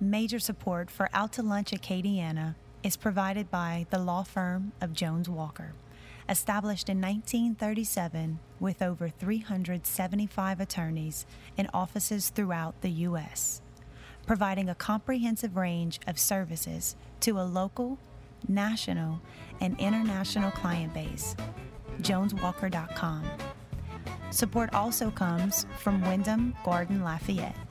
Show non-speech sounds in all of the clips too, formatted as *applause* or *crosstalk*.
Major support for Out to Lunch Acadiana is provided by the law firm of Jones Walker, established in 1937 with over 375 attorneys in offices throughout the U.S., providing a comprehensive range of services to a local, national, and international client base. JonesWalker.com. Support also comes from Wyndham Garden Lafayette.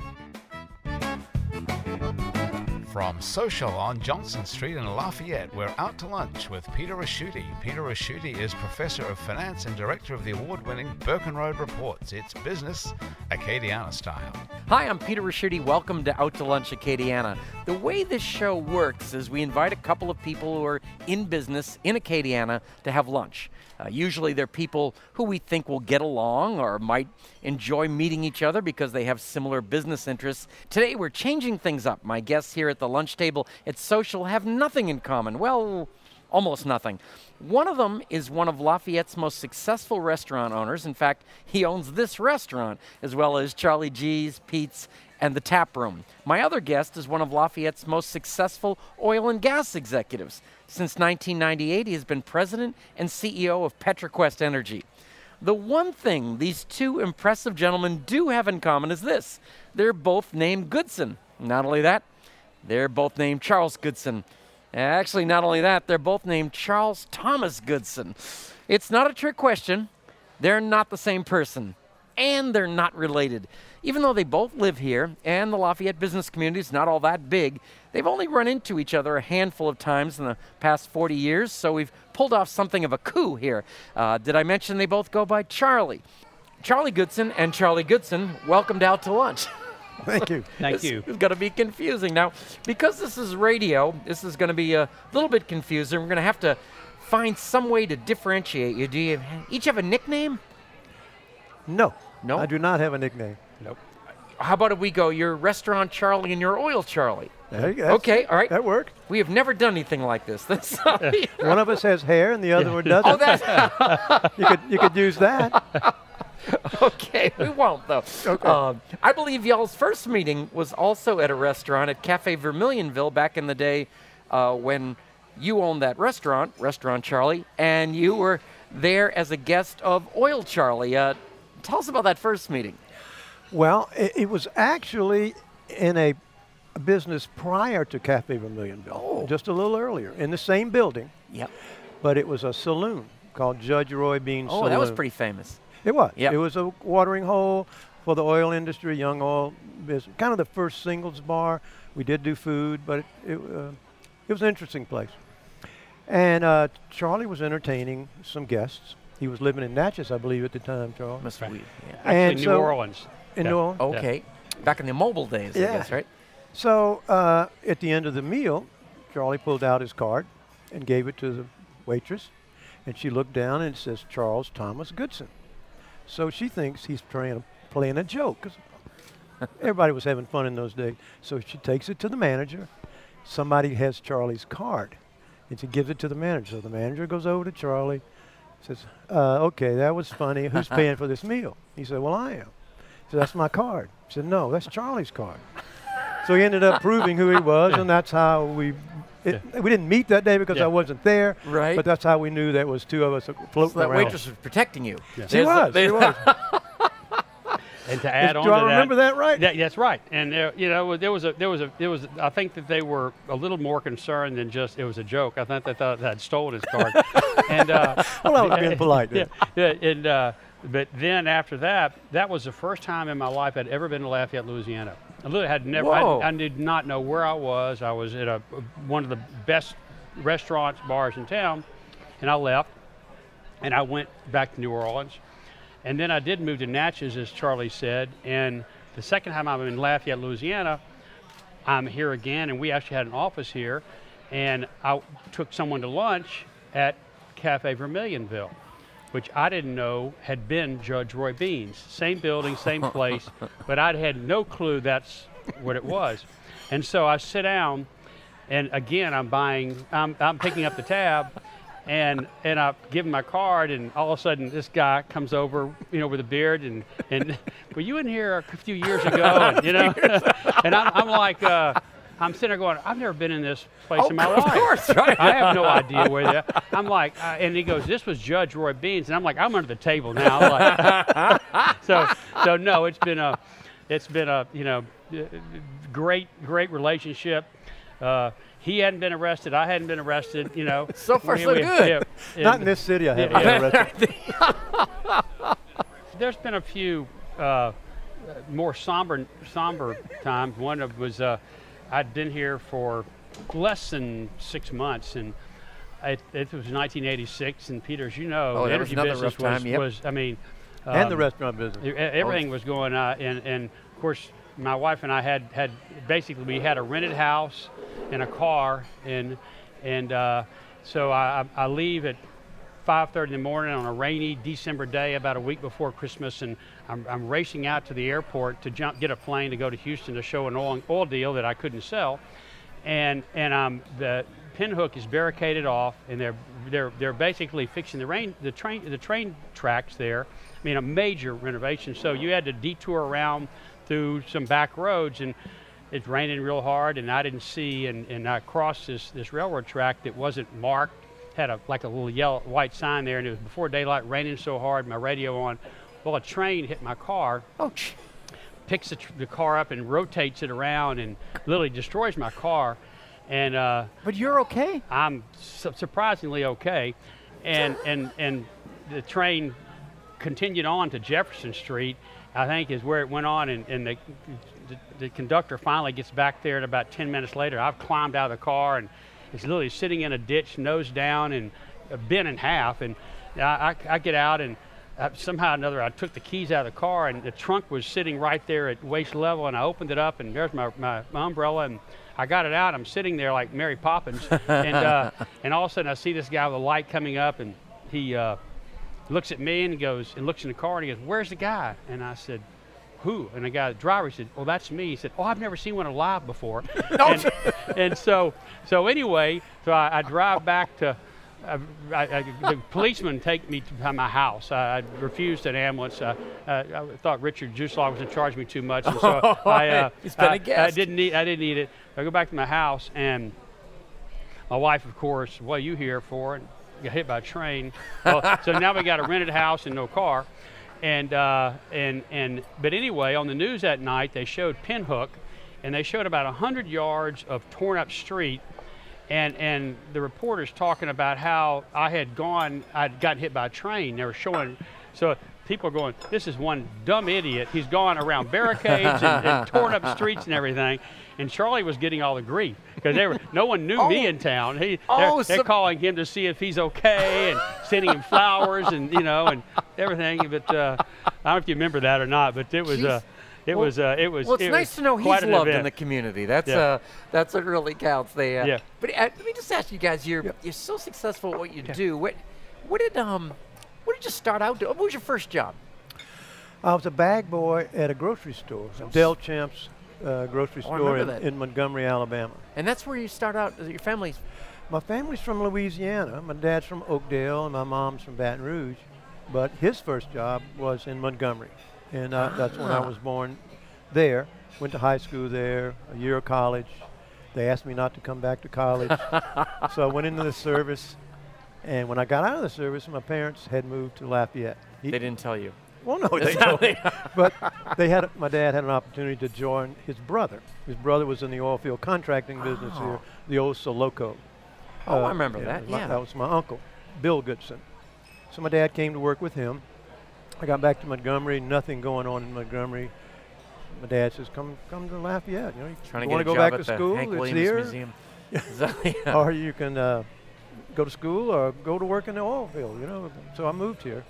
From Social on Johnson Street in Lafayette, we're out to lunch with Peter Ricchiuti. Peter Ricchiuti is Professor of Finance and Director of the award winning Burkenroad Reports. It's business Acadiana style. Hi, I'm Peter Ricchiuti. Welcome to Out to Lunch Acadiana. The way this show works is we invite a couple of people who are in business in Acadiana to have lunch. Uh, usually they're people who we think will get along or might enjoy meeting each other because they have similar business interests. Today we're changing things up. My guests here at the lunch table at Social have nothing in common. Well, almost nothing. One of them is one of Lafayette's most successful restaurant owners. In fact, he owns this restaurant as well as Charlie G's, Pete's, and the tap room. My other guest is one of Lafayette's most successful oil and gas executives. Since 1998, he has been president and CEO of Petroquest Energy. The one thing these two impressive gentlemen do have in common is this they're both named Goodson. Not only that, they're both named Charles Goodson. Actually, not only that, they're both named Charles Thomas Goodson. It's not a trick question. They're not the same person, and they're not related. Even though they both live here and the Lafayette business community is not all that big, they've only run into each other a handful of times in the past 40 years, so we've pulled off something of a coup here. Uh, did I mention they both go by Charlie? Charlie Goodson and Charlie Goodson, welcomed out to lunch. *laughs* Thank you. Thank you. It's going to be confusing. Now, because this is radio, this is going to be a little bit confusing. We're going to have to find some way to differentiate you. Do you each have a nickname? No. No? I do not have a nickname. Nope. How about if we go your restaurant Charlie and your oil Charlie? There you go. Okay, all right. That worked. We have never done anything like this. *laughs* That's *laughs* One of us has hair and the other one *laughs* doesn't. oh, that's you could you could use that. okay. We won't though. Okay. Um, I believe y'all's first meeting was also at a restaurant at Cafe Vermilionville back in the day uh, when you owned that restaurant, Restaurant Charlie, and you were there as a guest of Oil Charlie. Uh, tell us about that first meeting. Well, it, it was actually in a business prior to Cafe Vermilionville, Oh. just a little earlier, in the same building, Yep. but it was a saloon called Judge Roy Bean Oh, Saloon. that was pretty famous. It was. Yep. It was a watering hole for the oil industry, young oil business. Kind of the first singles bar. We did do food, but it, it, uh, it was an interesting place. And uh, Charlie was entertaining some guests. He was living in Natchez, I believe, at the time, Charlie. Must Right. we? Yeah. Actually, And New so- Orleans. In Yeah. New Orleans. Okay. Back in the mobile days, I guess, right? So uh, at the end of the meal, Charlie pulled out his card and gave it to the waitress, and she looked down and it says Charles Thomas Goodson. So she thinks he's trying playing a joke 'cause everybody was having fun in those days. So she takes it to the manager. Somebody has Charlie's card, and she gives it to the manager. So the manager goes over to Charlie, says, uh, "Okay, that was funny. Who's paying for this meal?" He said, "Well, I am." He said, "That's my card." He said, "No, that's Charlie's card." So he ended up proving who he was, and that's how we. It, We didn't meet that day because Yeah. I wasn't there, Right. but that's how we knew that was two of us floating So that around. waitress was protecting you. Yeah. She There's a- was. She was. *laughs* And to add Do on I to remember that right? That, that's right. And uh, you know, there was a there was a there was. I think that they were a little more concerned than just it was a joke. I think they thought I'd stolen his card. *laughs* and uh, Well, I was being polite. then. yeah, and uh, but then after that, that was the first time in my life I'd ever been to Lafayette, Louisiana. I literally had never. Whoa. I, I did not know where I was. I was at a one of the best restaurants, bars in town, and I left, and I went back to New Orleans, and then I did move to Natchez, as Charlie said, and the second time I'm in Lafayette, Louisiana, I'm here again, and we actually had an office here, and I took someone to lunch at Cafe Vermilionville, which I didn't know had been Judge Roy Beans. Same building, same *laughs* place, but I'd had no clue that's what it was. And so I sit down, and again, I'm buying, I'm, I'm picking up the tab, and and I give him my card, and all of a sudden this guy comes over, you know, with a beard, and and *laughs* were you in here a few years ago, *laughs* and, you know, *laughs* and I'm, I'm like, uh, I'm sitting there going, I've never been in this place Oh, in my of life. Of course, right. I have no idea where they are. I'm like, uh, and he goes, this was Judge Roy Beans, and I'm like, I'm under the table now. Like, so, so no, it's been a, it's been a, you know, uh, great, great relationship. Uh, he hadn't been arrested. I hadn't been arrested. You know. *laughs* So far, We- so we- good. yeah, Not in this city, I haven't yeah. been arrested. *laughs* There's been a few uh, more somber somber times. One of was uh, I'd been here for less than six months, and it, it was 1986. And Peter, as you know, Oh, the that was energy business rough time, was, yep. was I mean, and the um, restaurant business. everything was going on, and, and of course, my wife and I had had basically we had a rented house and a car, and and uh, so I, I leave at 5:30 in the morning on a rainy December day, about a week before Christmas, and I'm, I'm racing out to the airport to jump, get a plane to go to Houston to show an oil, oil deal that I couldn't sell, and and um, the pinhook is barricaded off, and they're they're they're basically fixing the rain the train the train tracks there. I mean, a major renovation. So you had to detour around through some back roads, and it's raining real hard, and I didn't see, and, and I crossed this this railroad track that wasn't marked, had a like a little yellow white sign there, and it was before daylight, raining so hard, my radio on. Well, a train hit my car, Oh, ch- picks the, tr- the car up and rotates it around, and literally destroys my car. And uh, but you're okay. I'm su- surprisingly okay, and and and the train continued on to Jefferson Street. I think is where it went on, and, and the, the the conductor finally gets back there, and about 10 minutes later, I've climbed out of the car, and it's literally sitting in a ditch, nose down, and uh, bent in half. And I, I, I get out, and uh, somehow or another, I took the keys out of the car, and the trunk was sitting right there at waist level, and I opened it up, and there's my, my, my umbrella, and I got it out. I'm sitting there like Mary Poppins, and uh, *laughs* and all of a sudden I see this guy with a light coming up, and he uh, looks at me and he goes and looks in the car and he goes, "Where's the guy?" And I said, "Who?" And the guy, the driver, said, "Well, that's me." He said, "Oh, I've never seen one alive before." *laughs* and, and so so anyway, so I, I drive back to. I, I, the policeman take me to my house. I, refused an ambulance. Uh, uh, I thought Richard Juicelaw was in charge of me too much, and so *laughs* I, uh, He's been a I- didn't need. I didn't need it. I go back to my house, and my wife, of course, what are you here for? And got hit by a train. Well, *laughs* so now we got a rented house and no car. And, uh, and, and, but anyway, on the news that night, they showed Pinhook, and they showed about 100 yards of torn up street. And, and the reporters talking about how I had gone, I'd gotten hit by a train. They were showing, so people are going, this is one dumb idiot. He's gone around barricades and, and *laughs* torn up streets and everything. And Charlie was getting all the grief because they were, no one knew me Oh. in town. He, Oh, they're, they're so- calling him to see if he's okay and sending him flowers and you know and everything. But uh, I don't know if you remember that or not. But it was uh, Jeez. It Well- was uh, it was. Well, it's it nice to know he's quite an loved in the community. That's Yeah. uh, that's what really counts. They, uh, Yeah. But uh, let me just ask you guys: You're you're so successful at what you do. What what did um what did you start out doing? What was your first job? I was a bag boy at a grocery store, Delchamps uh, grocery Oh, store in, in Montgomery, Alabama. And that's where you start out. Your family's My family's from Louisiana. My dad's from Oakdale, and my mom's from Baton Rouge. But his first job was in Montgomery, and uh, that's when I Ah. was born there. Went to high school there, a year of college. They asked me not to come back to college, *laughs* so I went into the service. And when I got out of the service, my parents had moved to Lafayette. He- they didn't tell you. well, no, *laughs* they told *laughs* me. but they had. My dad had an opportunity to join his brother. His brother was in the oil field contracting business here, Oh. the old Soloco. Oh, I Uh, remember yeah, that, my- yeah. that was my uncle, Bill Goodson. So my dad came to work with him. I got back to Montgomery. Nothing going on in Montgomery. My dad says, "Come, come to Lafayette. You know, Trying you to want get to go back to school? Hank it's Williams here, Museum. *laughs* Yeah. or you can uh, go to school or go to work in the oil field. You know." So I moved here,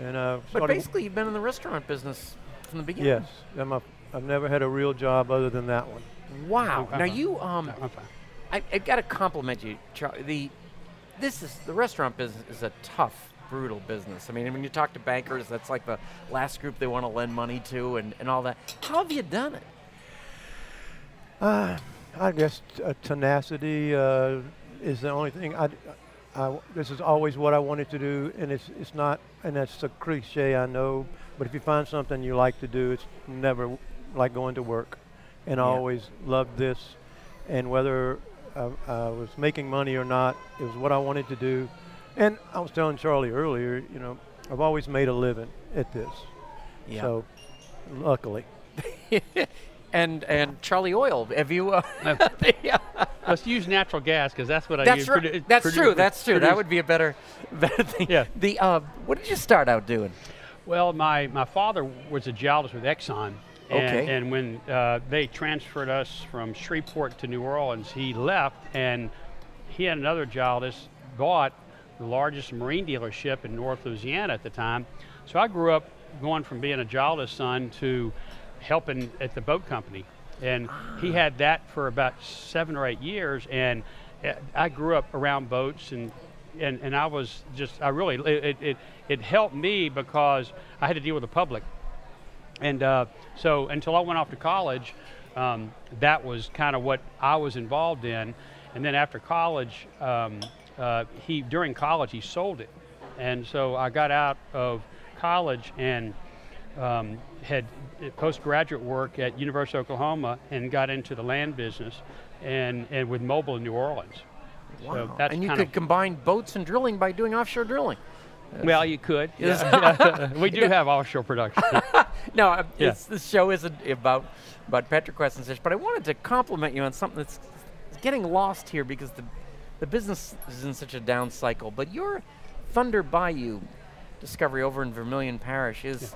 and uh, But basically, you've been in the restaurant business from the beginning. Yes, I'm a, I've never had a real job other than that one. Wow. Now you um. I, I've got to compliment you, Charlie. The this is the restaurant business is a tough, brutal business. I mean, when you talk to bankers, that's like the last group they want to lend money to, and, and all that. How have you done it? Uh, I guess uh, tenacity uh, is the only thing. I, I- this is always what I wanted to do, and it's it's not, and that's a cliche, I know. But if you find something you like to do, it's never like going to work. And I always loved this, and whether I, I was making money or not, it was what I wanted to do. And I was telling Charlie earlier, you know, I've always made a living at this. Yeah. So, luckily. *laughs* and and Charlie Oil, have you? Uh, *laughs* yeah. Let's use natural gas because that's what I That's use. right. produ- that's produ- true. That's true. That would be a better, better thing. Yeah. The uh, what did you start out doing? Well, my, my father was a geologist with Exxon. And, Okay. and when uh, they transferred us from Shreveport to New Orleans, he left, and he and another geologist bought the largest marine dealership in North Louisiana at the time. So I grew up going from being a geologist's son to helping at the boat company. And he had that for about seven or eight years, and uh, I grew up around boats and and, and I was just I really it, it it helped me because I had to deal with the public and uh, so until I went off to college, um, that was kind of what I was involved in. And then after college, um, uh, he during college he sold it, and so I got out of college and um, had postgraduate work at University of Oklahoma and got into the land business and, and with mobile in New Orleans. So that's and you could combine boats and drilling by doing offshore drilling. well, you could. Yeah. *laughs* *laughs* we do have offshore production. *laughs* No, uh, Yeah. this show isn't about about Petroquest and such, but I wanted to compliment you on something that's getting lost here because the the business is in such a down cycle. But your Thunder Bayou discovery over in Vermilion Parish is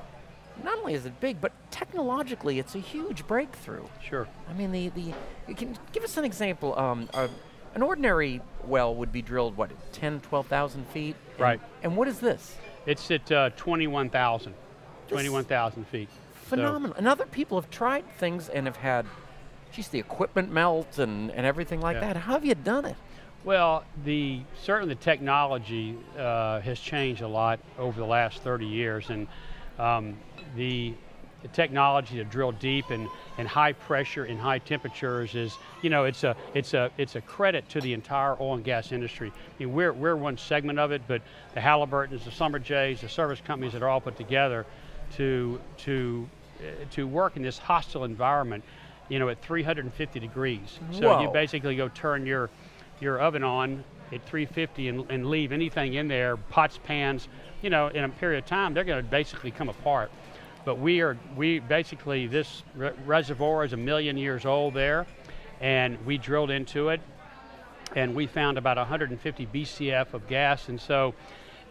not only is it big, but technologically it's a huge breakthrough. sure. I mean, the the can give us an example. Um, uh, an ordinary well would be drilled what 10, 12,000 feet. And- Right. And what is this? It's at uh, 21,000. 21,000 feet. So- phenomenal. And other people have tried things and have had, geez, the equipment melt and, and everything like Yeah. that. How have you done it? Well, the certainly the technology uh, has changed a lot over the last 30 years, and um, the, the technology to drill deep and, and high pressure and high temperatures is, you know, it's a it's a it's a credit to the entire oil and gas industry. I mean, we're we're one segment of it, but the Halliburtons, the Schlumbergers, the service companies that are all put together to to uh, to work in this hostile environment, you know, at 350 degrees. So you basically go turn your your oven on at 350 and, and leave anything in there, pots, pans, you know, in a period of time, they're going to basically come apart. But we are, we basically, this re- reservoir is a million years old there, and we drilled into it, and we found about 150 BCF of gas, and so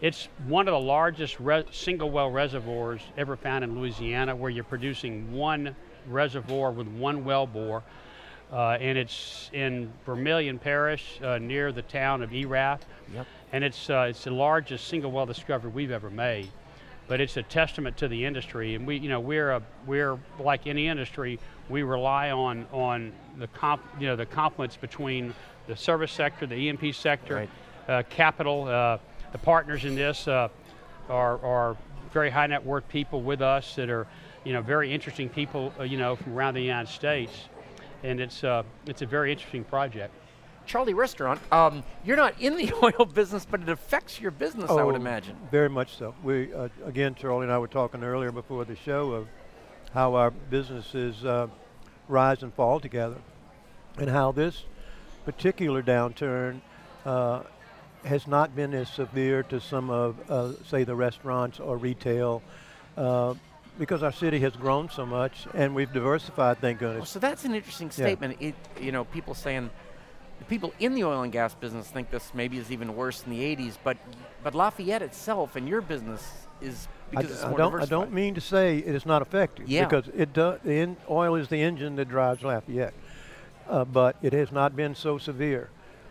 it's one of the largest single well reservoirs ever found in Louisiana, where you're producing one reservoir with one well bore. Uh, and it's in Vermilion Parish uh, near the town of Erath. Yep. And it's, uh, it's the largest single well discovery we've ever made. But it's a testament to the industry. And we, you know, we're, a, we're like any industry, we rely on, on the, comp, you know, the complements between the service sector, the E&P sector, Right. uh, capital. Uh, the partners in this uh, are, are very high net worth people with us that are, you know, very interesting people, uh, you know, from around the United States. And it's, uh, it's a very interesting project. Charlie Restaurant, um, you're not in the *laughs* oil business, but it affects your business, I would Oh, imagine. Very much so. We uh, again, Charlie and I were talking earlier before the show of how our businesses uh, rise and fall together, and how this particular downturn uh, has not been as severe to some of, uh, say, the restaurants or retail. Because our city has grown so much and we've diversified, thank Well, goodness. so that's an interesting statement. It, you know, people saying, people in the oil and gas business think this maybe is even worse in the 80s, but but Lafayette itself and your business is because d- it's I more don't. I don't mean to say it is not effective. Yeah. Because it does. The in, oil is the engine that drives Lafayette, uh, but it has not been so severe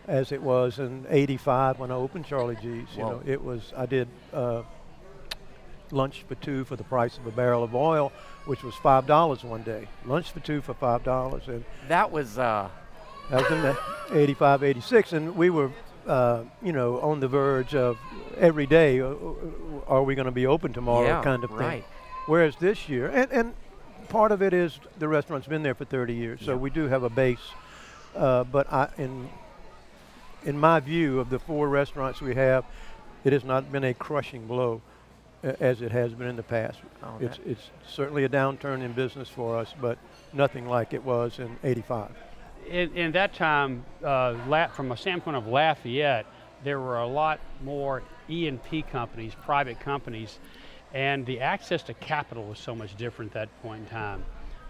as it was in '85 when I opened Charlie G's. You know, it was. I did uh, lunch for two for the price of a barrel of oil, which was five dollars one day. Lunch for two for five dollars, and That was uh, that was in the 85, 86, and we were, uh, you know, on the verge of every day, uh, uh, are we going to be open tomorrow Yeah, kind of thing. Whereas this year, and, and part of it is the restaurant's been there for 30 years, so we do have a base. Uh, but I, in, in my view of the four restaurants we have, it has not been a crushing blow as it has been in the past. Oh, it's, it's certainly a downturn in business for us, but nothing like it was in 85. in, in that time, uh, from a standpoint of Lafayette, there were a lot more E&P companies, private companies, and the access to capital was so much different at that point in time.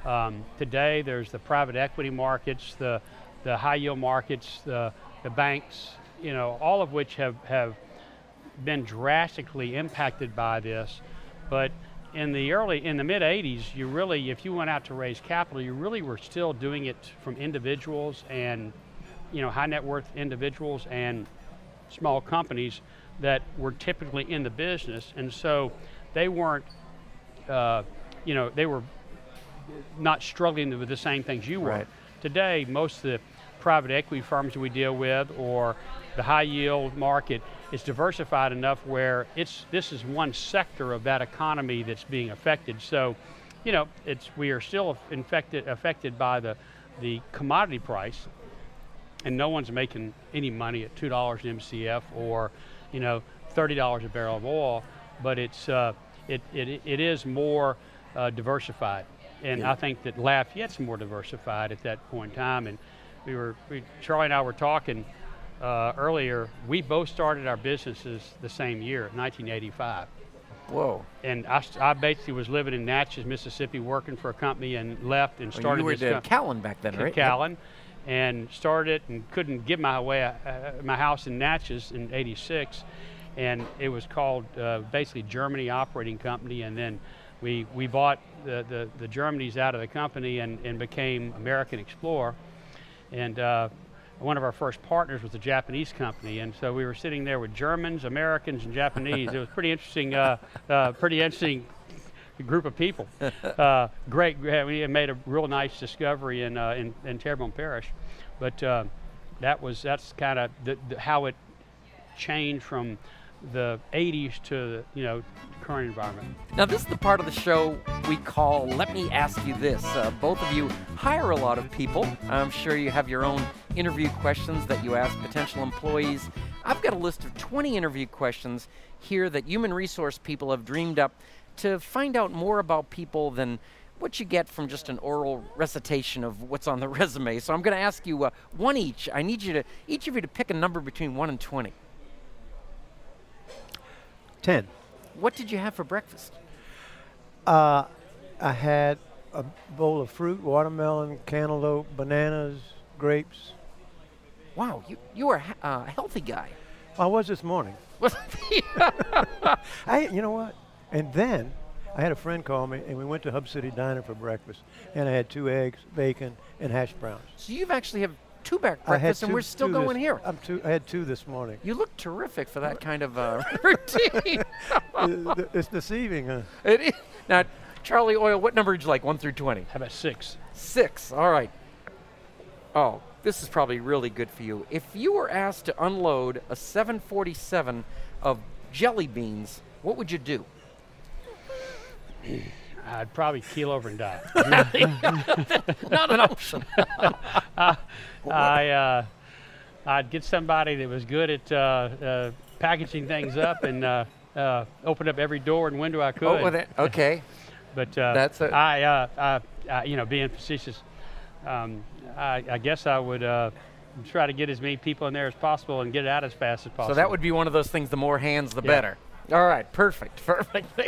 Um, today, there's the private equity markets, the, the high yield markets, the, the banks, you know, all of which have, have been drastically impacted by this. But in the early, in the mid 80s, you really, if you went out to raise capital, you really were still doing it from individuals and, you know, high net worth individuals and small companies that were typically in the business. And so they weren't, uh, you know, they were not struggling with the same things you were. Right. Today, most of the private equity firms we deal with or the high yield market is diversified enough where it's this is one sector of that economy that's being affected. So, you know, it's we are still infected affected by the the commodity price, and no one's making any money at two dollars an MCF or, you know, thirty dollars a barrel of oil. But it's uh, it, it it is more uh, diversified, and Yeah. I think that Lafayette's more diversified at that point in time. And we were we, Charlie and I were talking uh, earlier. We both started our businesses the same year, 1985 Whoa. and I, I basically was living in Natchez, Mississippi, working for a company, and left and Well, started you were this at Callon back then, right? Callon, and started it and couldn't get my way uh, my house in Natchez in '86, and it was called uh, basically Germany Operating Company, and then we we bought the the, the Germanys out of the company and, and became American Explorer, and. Uh, one of our first partners was a Japanese company, and so we were sitting there with Germans, Americans, and Japanese. it was pretty interesting, uh, uh, pretty interesting group of people. *laughs* Uh, great, we made a real nice discovery in uh, in, in Terrebonne Parish, but uh, that was that's kind of how it changed from the 80s to the you know current environment. Now, this is the part of the show we call Let Me Ask You This. Uh, both of you hire a lot of people. I'm sure you have your own interview questions that you ask potential employees. I've got a list of 20 interview questions here that human resource people have dreamed up to find out more about people than what you get from just an oral recitation of what's on the *laughs* resume. So I'm going to ask you uh, one each. I need you to, each of you to pick a number between 1 and 20. 10. What did you have for breakfast? Uh, I had a bowl of fruit, watermelon, cantaloupe, bananas, grapes. Wow, you, you are a uh, healthy guy. I was this morning. *laughs* *laughs* I, you know what? And then I had a friend call me, and we went to Hub City Diner for breakfast, and I had two eggs, bacon, and hash browns. So you've actually have two back I had breakfasts, and we're still going this, here. I'm two, I had two this morning. You look terrific for that *laughs* kind of uh, *laughs* *laughs* routine. It's deceiving, huh? it is. Now, Charlie Oil, what number would you like? One through twenty. How about six? Six. All right. Oh, this is probably really good for you. If you were asked to unload a 747 of jelly beans, what would you do? *clears throat* I'd probably keel over and die. *laughs* Not an option. *laughs* I uh, I'd get somebody that was good at uh, uh, packaging things up and uh, uh, open up every door and window I could. oh, with it. Okay. *laughs* But uh, That's a- I, uh, I, I, you know, being facetious, um, I, I guess I would uh, try to get as many people in there as possible and get it out as fast as possible. So that would be one of those things. The more hands, the Yeah. better. All right. Perfect. *laughs* Perfect.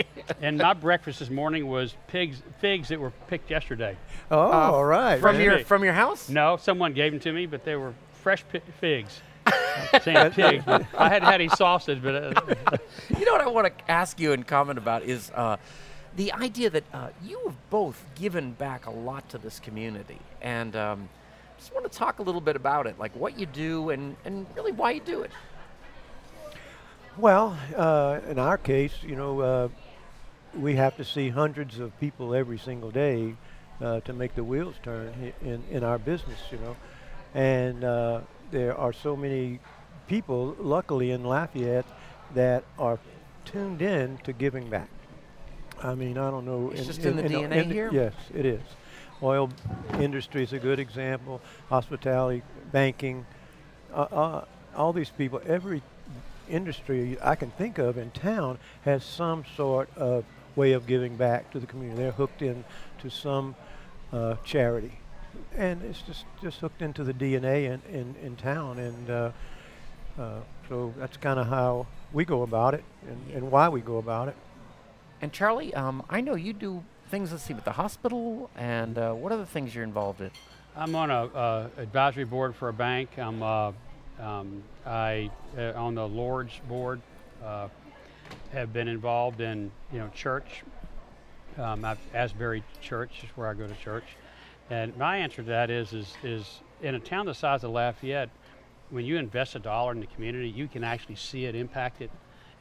And my breakfast this morning was pigs, figs that were picked yesterday. Oh, all right. from man. your Hey. from your house. No, someone gave them to me, but they were fresh pi- figs. I'm saying pigs. I hadn't had any sausage, but uh, *laughs* You know what I want to ask you and comment about is uh, the idea that uh, you have both given back a lot to this community, and um, just want to talk a little bit about it, like what you do and, and really why you do it. Well, uh, in our case, you know, uh, we have to see hundreds of people every single day uh, to make the wheels turn in, in our business, you know. And uh, there are so many people, luckily in Lafayette, that are tuned in to giving back. I mean, I don't know. It's just in the DNA here? Yes, it is. Oil industry is a good example. Hospitality, banking, uh, uh, all these people, every industry I can think of in town has some sort of way of giving back to the community. They're hooked in to some uh, charity. and it's just just hooked into the DNA in in, in town, and uh, uh, so that's kind of how we go about it, and, and why we go about it. And Charlie, um, I know you do things. Let's see, with the hospital, and uh, what other things you're involved in? I'm on a uh, advisory board for a bank. I'm uh, um, I uh, on the Lourdes board. Uh, have been involved in you know church. Um, Asbury Church is where I go to church, and my answer to that is is is in a town the size of Lafayette, when you invest a dollar in the community, you can actually see it impact it.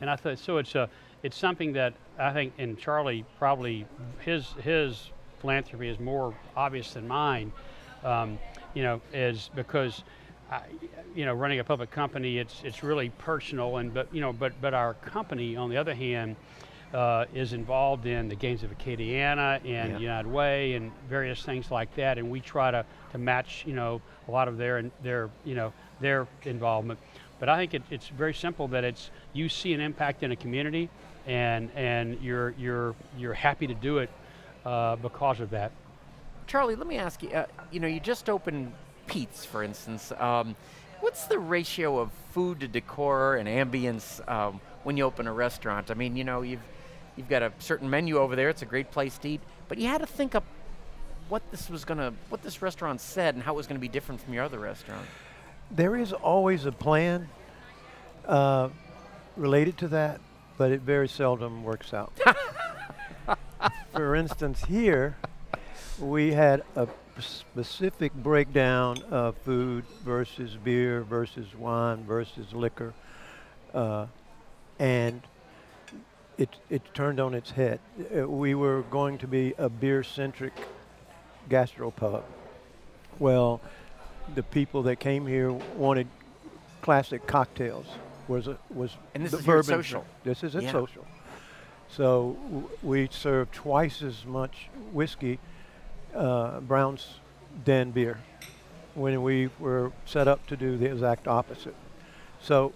And I thought so. It's a it's something that I think, and Charlie probably his his philanthropy is more obvious than mine. Um, you know, is because I, you know, running a public company, it's it's really personal, and but you know, but but our company, on the other hand, uh, is involved in the Games of Acadiana and Yeah. United Way and various things like that, and we try to, to match, you know, a lot of their their you know their involvement. But I think it, it's very simple that it's you see an impact in a community, and and you're you're you're happy to do it uh, because of that. Charlie, let me ask you. Uh, you know, you just opened Pete's, for instance. Um, what's the ratio of food to decor and ambience um, when you open a restaurant? I mean, you know, you've you've got a certain menu over there. It's a great place to eat, but you had to think up what this was gonna, what this restaurant said, and how it was gonna be different from your other restaurant. There is always a plan uh, related to that, but it very seldom works out. *laughs* For instance, here we had a specific breakdown of food versus beer versus wine versus liquor, uh, and it it turned on its head. Uh, we were going to be a beer-centric gastropub. Well, the people that came here wanted classic cocktails. Was a, was And this the is bourbon Social. This is at Yeah. social. So w- we serve twice as much whiskey, uh, Brown's Den beer, when we were set up to do the exact opposite. So,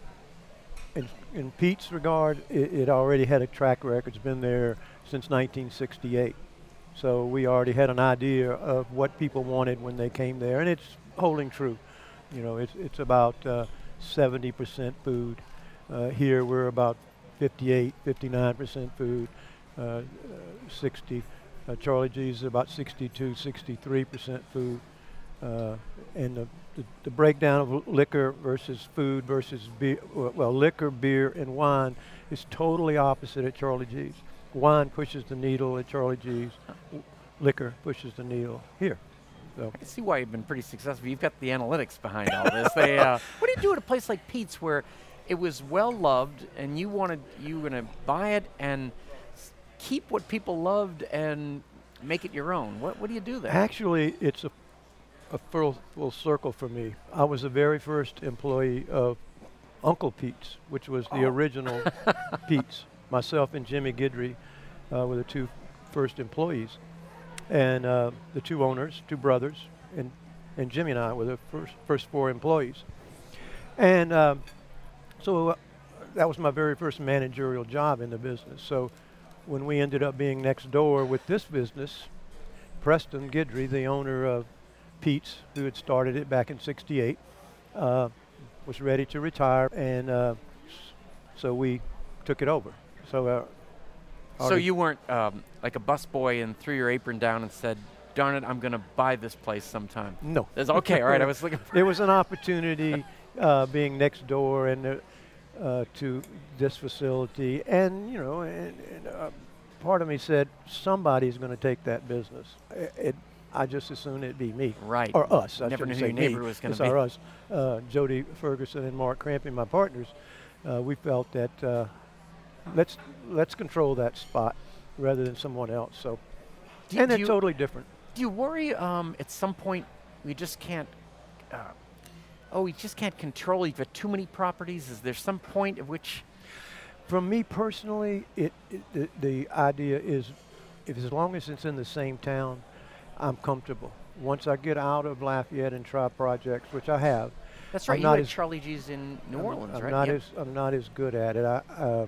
in, in Pete's regard, it, it already had a track record. It's been there since 1968. So we already had an idea of what people wanted when they came there, and it's holding true. You know, it's it's about uh, 70% food. Uh, here we're about 58, 59% food. Uh, uh, 60. Uh, Charlie G's is about 62, 63% food. Uh, and the, the, the breakdown of liquor versus food versus beer, well, liquor, beer, and wine is totally opposite at Charlie G's. Wine pushes the needle at Charlie G's. Liquor pushes the needle here. So I can see why you've been pretty successful. You've got the analytics behind all this. They, uh, *laughs* what do you do at a place like Pete's where it was well loved and you wanted you were going to buy it and keep what people loved and make it your own? What, what do you do there? Actually, it's a, a full, full circle for me. I was the very first employee of Uncle Pete's, which was the Oh. original *laughs* Pete's. Myself and Jimmy Guidry uh, were the two first employees. And uh, the two owners, two brothers, and, and Jimmy and I were the first, first four employees. And um, so uh, that was my very first managerial job in the business. So when we ended up being next door with this business, Preston Guidry, the owner of Pete's, who had started it back in '68, uh, was ready to retire, and uh, so we took it over. So, uh, so you weren't um, like a busboy and threw your apron down and said, "Darn it, I'm going to buy this place sometime." no, That's okay. All right, I was *laughs* looking. For it was an opportunity uh, being next door and uh, to this facility, and you know, and, and uh, part of me said somebody's going to take that business. It, it, I just as soon it be me. right. or us. I Never knew who your me. neighbor was gonna it's be. our us. Uh, Jody Ferguson and Mark Cramping, my partners. Uh, we felt that uh, let's let's control that spot rather than someone else. So, Do- and do it's you- totally different. Do you worry um, at some point we just can't? Oh, he just can't control. he's got too many properties. Is there some point at which? From me personally, it, it the, the idea is, if as long as it's in the same town, I'm comfortable. Once I get out of Lafayette and try projects, which I have, That's I'm right. You not had as- Charlie G's in New I'm, Orleans, I'm right? not Yep. as I'm not as good at it. I, uh,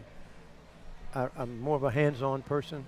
I I'm more of a hands-on person,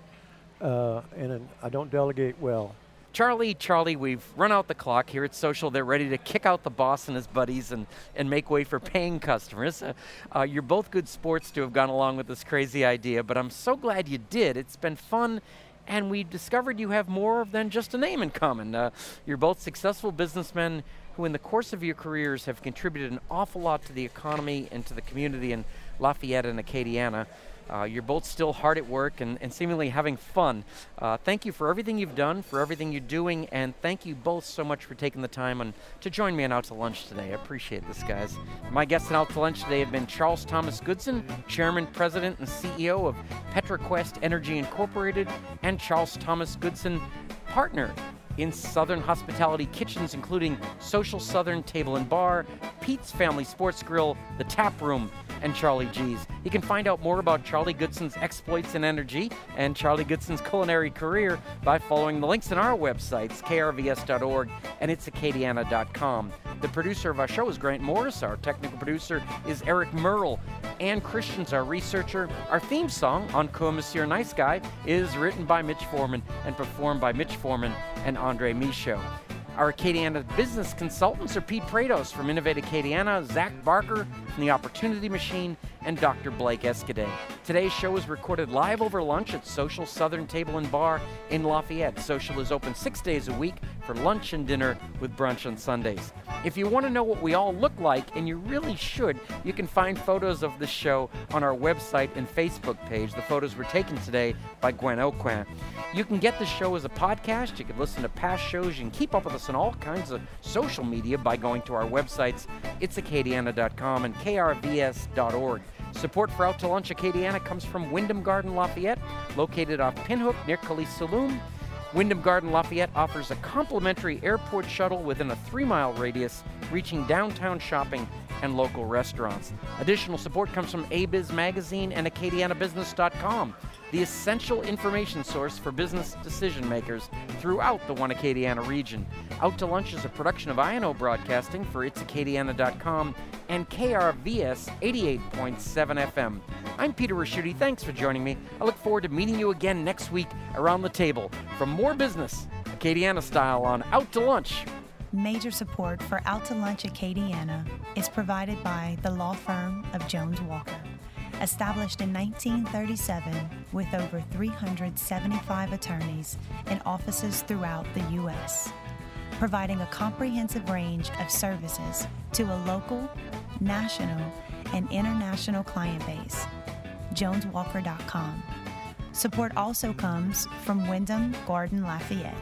uh, and an- I don't delegate well. Charlie, Charlie, we've run out the clock here at Social. They're ready to kick out the boss and his buddies and, and make way for paying customers. Uh, uh, you're both good sports to have gone along with this crazy idea, but I'm so glad you did. It's been fun, and we discovered you have more than just a name in common. Uh, you're both successful businessmen who, in the course of your careers, have contributed an awful lot to the economy and to the community in Lafayette and Acadiana. Uh, you're both still hard at work and, and seemingly having fun. Uh, thank you for everything you've done, for everything you're doing, and thank you both so much for taking the time and to join me on Out to Lunch today. I appreciate this, guys. My guests on Out to Lunch today have been Charles Thomas Goodson, Chairman, President, and CEO of PetroQuest Energy Incorporated, and Charles Thomas Goodson, Partner in Southern Hospitality Kitchens, including Social Southern Table and Bar, Pete's Family Sports Grill, The Tap Room, and Charlie G's. You can find out more about Charlie Goodson's exploits in energy and Charlie Goodson's culinary career by following the links in our websites, krvs.org and itsacadiana.com. The producer of our show is Grant Morris. Our technical producer is Eric Merle. Ann Christian's our researcher. Our theme song, Encore Monsieur Nice Guy, is written by Mitch Foreman and performed by Mitch Foreman and Andre Michaud. Our Acadiana business consultants are Pete Prados from Innovate Acadiana, Zach Barker from The Opportunity Machine, and Dr. Blake Escaday. Today's show is recorded live over lunch at Social Southern Table and Bar in Lafayette. Social is open six days a week for lunch and dinner with brunch on Sundays. If you want to know what we all look like, and you really should, you can find photos of the show on our website and Facebook page. The photos were taken today by Gwen Aucoin. You can get the show as a podcast. You can listen to past shows. You can keep up with us on all kinds of social media by going to our websites, itsacadiana.com and krvs.org. Support for Out to Lunch Acadiana comes from Wyndham Garden Lafayette, located off Pinhook near Kaliste Saloom. Wyndham Garden Lafayette offers a complimentary airport shuttle within a three mile radius, reaching downtown shopping and local restaurants. Additional support comes from ABiz Magazine and AcadianaBusiness.com the essential information source for business decision makers throughout the One Acadiana region. Out to Lunch is a production of INO Broadcasting for itsacadiana.com and KRVS 88.7 FM. I'm Peter Ricchiuti. Thanks for joining me. I look forward to meeting you again next week around the table for more business, Acadiana style, on Out to Lunch. Major support for Out to Lunch Acadiana is provided by the law firm of Jones Walker. Established in 1937 with over 375 attorneys and offices throughout the U.S., providing a comprehensive range of services to a local, national, and international client base. JonesWalker.com. Support also comes from Wyndham Garden Lafayette.